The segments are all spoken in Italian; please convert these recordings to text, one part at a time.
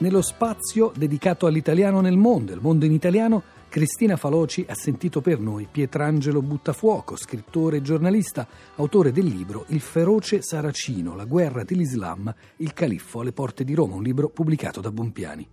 Nello spazio dedicato all'italiano nel mondo, il mondo in italiano, Cristina Faloci ha sentito per noi Pietrangelo Buttafuoco, scrittore e giornalista, autore del libro Il feroce Saracino, la guerra dell'Islam, il califfo alle porte di Roma, un libro pubblicato da Bompiani.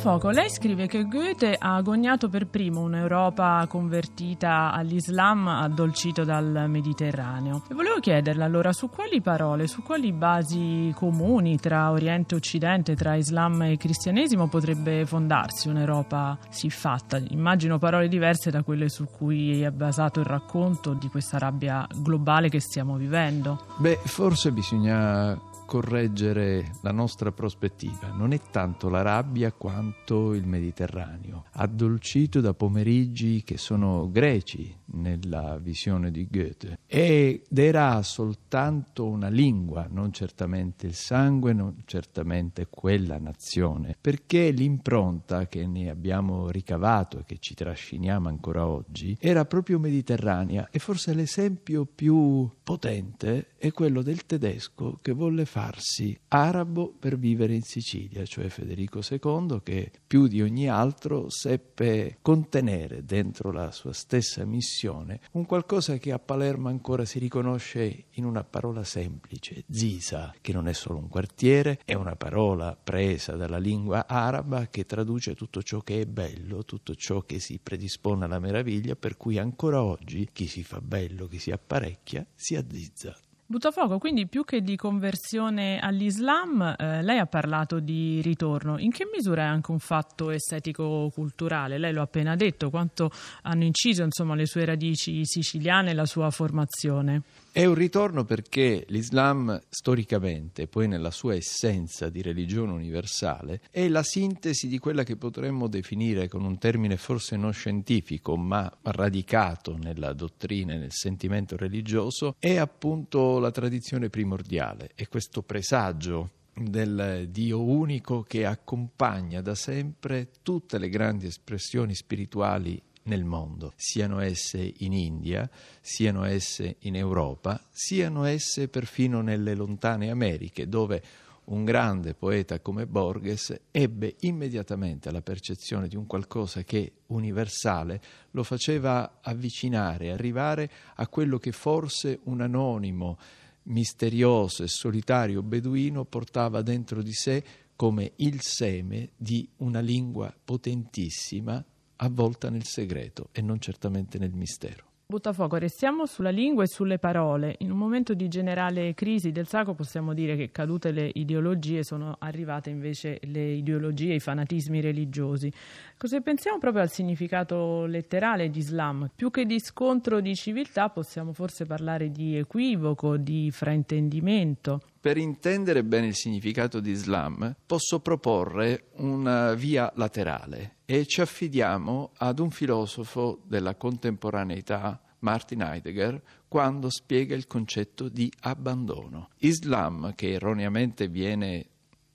Fuoco, lei scrive che Goethe ha agognato per primo un'Europa convertita all'Islam addolcito dal Mediterraneo. E volevo chiederle allora su quali parole, su quali basi comuni tra Oriente e Occidente, tra Islam e Cristianesimo potrebbe fondarsi un'Europa siffatta? Immagino parole diverse da quelle su cui è basato il racconto di questa rabbia globale che stiamo vivendo. Beh, forse bisogna correggere la nostra prospettiva. Non è tanto la rabbia quanto il Mediterraneo, addolcito da pomeriggi che sono greci nella visione di Goethe. Ed era soltanto una lingua, non certamente il sangue, non certamente quella nazione, perché l'impronta che ne abbiamo ricavato e che ci trasciniamo ancora oggi era proprio mediterranea. E forse l'esempio più potente è quello del tedesco che volle farsi arabo per vivere in Sicilia, cioè Federico II che più di ogni altro seppe contenere dentro la sua stessa missione un qualcosa che a Palermo ancora si riconosce in una parola semplice, Zisa, che non è solo un quartiere, è una parola presa dalla lingua araba che traduce tutto ciò che è bello, tutto ciò che si predispone alla meraviglia, per cui ancora oggi chi si fa bello, chi si apparecchia, si azzizza. Buttafuoco, quindi più che di conversione all'Islam, eh, lei ha parlato di ritorno. In che misura è anche un fatto estetico-culturale? Lei lo appena detto, quanto hanno inciso insomma, le sue radici siciliane e la sua formazione? È un ritorno perché l'Islam storicamente, poi nella sua essenza di religione universale, è la sintesi di quella che potremmo definire con un termine forse non scientifico, ma radicato nella dottrina e nel sentimento religioso, è appunto la tradizione primordiale, è questo presagio del Dio unico che accompagna da sempre tutte le grandi espressioni spirituali nel mondo, siano esse in India, siano esse in Europa, siano esse perfino nelle lontane Americhe, dove un grande poeta come Borges ebbe immediatamente la percezione di un qualcosa che universale lo faceva avvicinare, arrivare a quello che forse un anonimo, misterioso e solitario beduino portava dentro di sé come il seme di una lingua potentissima avvolta nel segreto e non certamente nel mistero. Buttafuoco, restiamo sulla lingua e sulle parole. In un momento di generale crisi del sacro possiamo dire che cadute le ideologie sono arrivate invece le ideologie, i fanatismi religiosi. Cosa pensiamo proprio al significato letterale di Islam? Più che di scontro di civiltà possiamo forse parlare di equivoco, di fraintendimento. Per intendere bene il significato di Islam posso proporre una via laterale e ci affidiamo ad un filosofo della contemporaneità, Martin Heidegger, quando spiega il concetto di abbandono. Islam, che erroneamente viene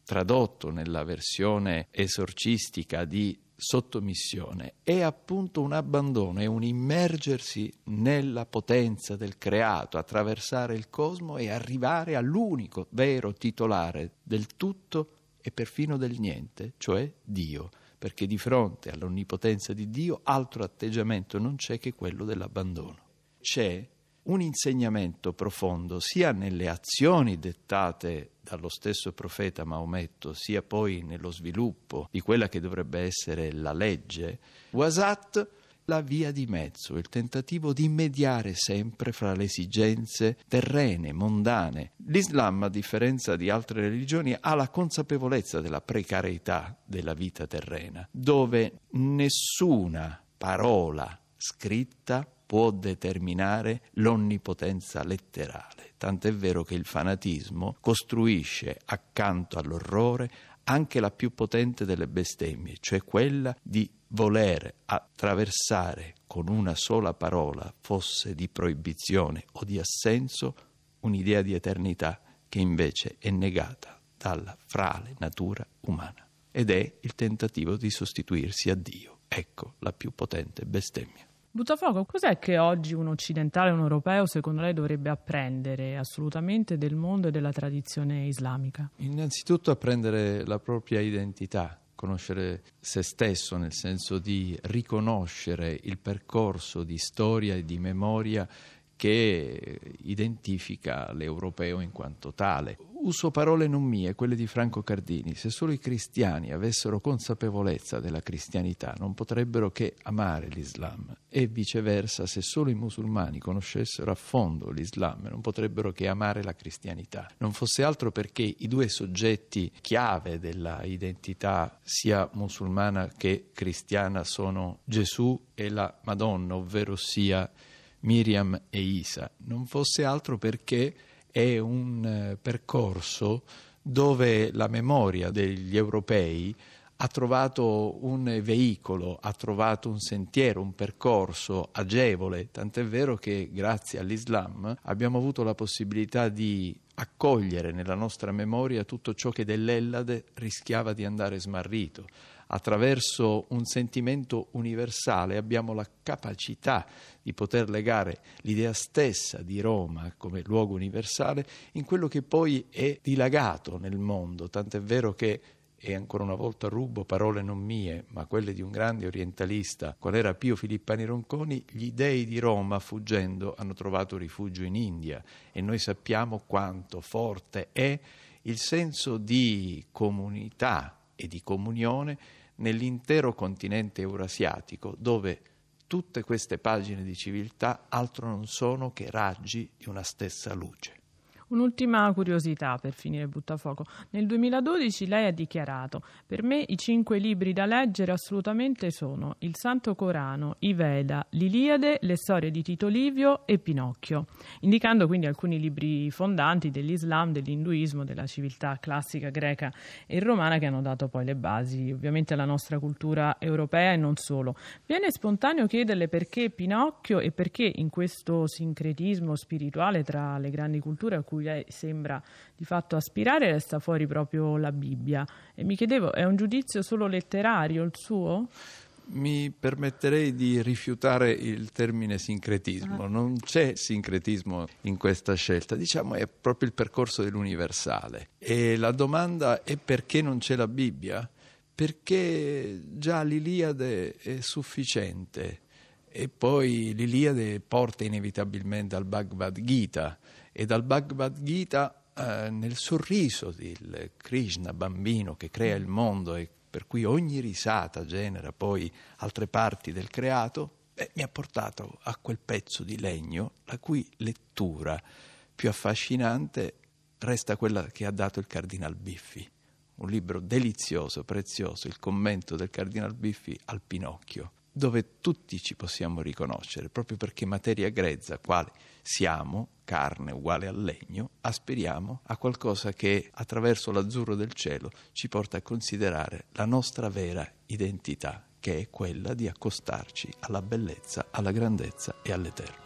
tradotto nella versione esorcistica di sottomissione è appunto un abbandono, è un immergersi nella potenza del creato, attraversare il cosmo e arrivare all'unico vero titolare del tutto e perfino del niente, cioè Dio perché di fronte all'onnipotenza di Dio altro atteggiamento non c'è che quello dell'abbandono. C'è un insegnamento profondo sia nelle azioni dettate dallo stesso profeta Maometto, sia poi nello sviluppo di quella che dovrebbe essere la legge, Wasat la via di mezzo, il tentativo di mediare sempre fra le esigenze terrene, mondane. L'Islam, a differenza di altre religioni, ha la consapevolezza della precarietà della vita terrena, dove nessuna parola scritta può determinare l'onnipotenza letterale. Tant'è vero che il fanatismo costruisce accanto all'orrore anche la più potente delle bestemmie, cioè quella di voler attraversare con una sola parola, fosse di proibizione o di assenso, un'idea di eternità che invece è negata dalla frale natura umana ed è il tentativo di sostituirsi a Dio. Ecco la più potente bestemmia. Buttafuoco, cos'è che oggi un occidentale, un europeo, secondo lei dovrebbe apprendere assolutamente del mondo e della tradizione islamica? Innanzitutto apprendere la propria identità, conoscere se stesso nel senso di riconoscere il percorso di storia e di memoria che identifica l'europeo in quanto tale. Uso parole non mie, quelle di Franco Cardini. Se solo i cristiani avessero consapevolezza della cristianità, non potrebbero che amare l'Islam e viceversa, se solo i musulmani conoscessero a fondo l'Islam, non potrebbero che amare la cristianità. Non fosse altro perché i due soggetti chiave della identità sia musulmana che cristiana sono Gesù e la Madonna, ovvero sia Miriam e Isa, non fosse altro perché è un eh, percorso dove la memoria degli europei ha trovato un veicolo, ha trovato un sentiero, un percorso agevole, tant'è vero che grazie all'Islam abbiamo avuto la possibilità di accogliere nella nostra memoria tutto ciò che dell'Ellade rischiava di andare smarrito attraverso un sentimento universale abbiamo la capacità di poter legare l'idea stessa di Roma come luogo universale in quello che poi è dilagato nel mondo, tant'è vero che e ancora una volta rubo parole non mie, ma quelle di un grande orientalista, qual era Pio Filippani Ronconi, gli dei di Roma, fuggendo, hanno trovato rifugio in India. E noi sappiamo quanto forte è il senso di comunità e di comunione nell'intero continente eurasiatico, dove tutte queste pagine di civiltà altro non sono che raggi di una stessa luce. Un'ultima curiosità per finire buttafuoco. Nel 2012 lei ha dichiarato: Per me i cinque libri da leggere assolutamente sono il Santo Corano, i Veda, l'Iliade, le storie di Tito Livio e Pinocchio, indicando quindi alcuni libri fondanti dell'Islam, dell'Induismo, della civiltà classica greca e romana che hanno dato poi le basi ovviamente alla nostra cultura europea e non solo. Viene spontaneo chiederle perché Pinocchio e perché in questo sincretismo spirituale tra le grandi culture a cui cui lei sembra di fatto aspirare, resta fuori proprio la Bibbia. E mi chiedevo, è un giudizio solo letterario il suo? Mi permetterei di rifiutare il termine sincretismo, ah. non c'è sincretismo in questa scelta, diciamo è proprio il percorso dell'universale. E la domanda è perché non c'è la Bibbia? Perché già l'Iliade è sufficiente e poi l'Iliade porta inevitabilmente al Bhagavad Gita e dal Bhagavad Gita eh, nel sorriso del Krishna bambino che crea il mondo e per cui ogni risata genera poi altre parti del creato, beh, mi ha portato a quel pezzo di legno la cui lettura più affascinante resta quella che ha dato il Cardinal Biffi, un libro delizioso, prezioso, il commento del Cardinal Biffi al Pinocchio dove tutti ci possiamo riconoscere, proprio perché materia grezza, quale siamo, carne uguale al legno, aspiriamo a qualcosa che attraverso l'azzurro del cielo ci porta a considerare la nostra vera identità, che è quella di accostarci alla bellezza, alla grandezza e all'eterno.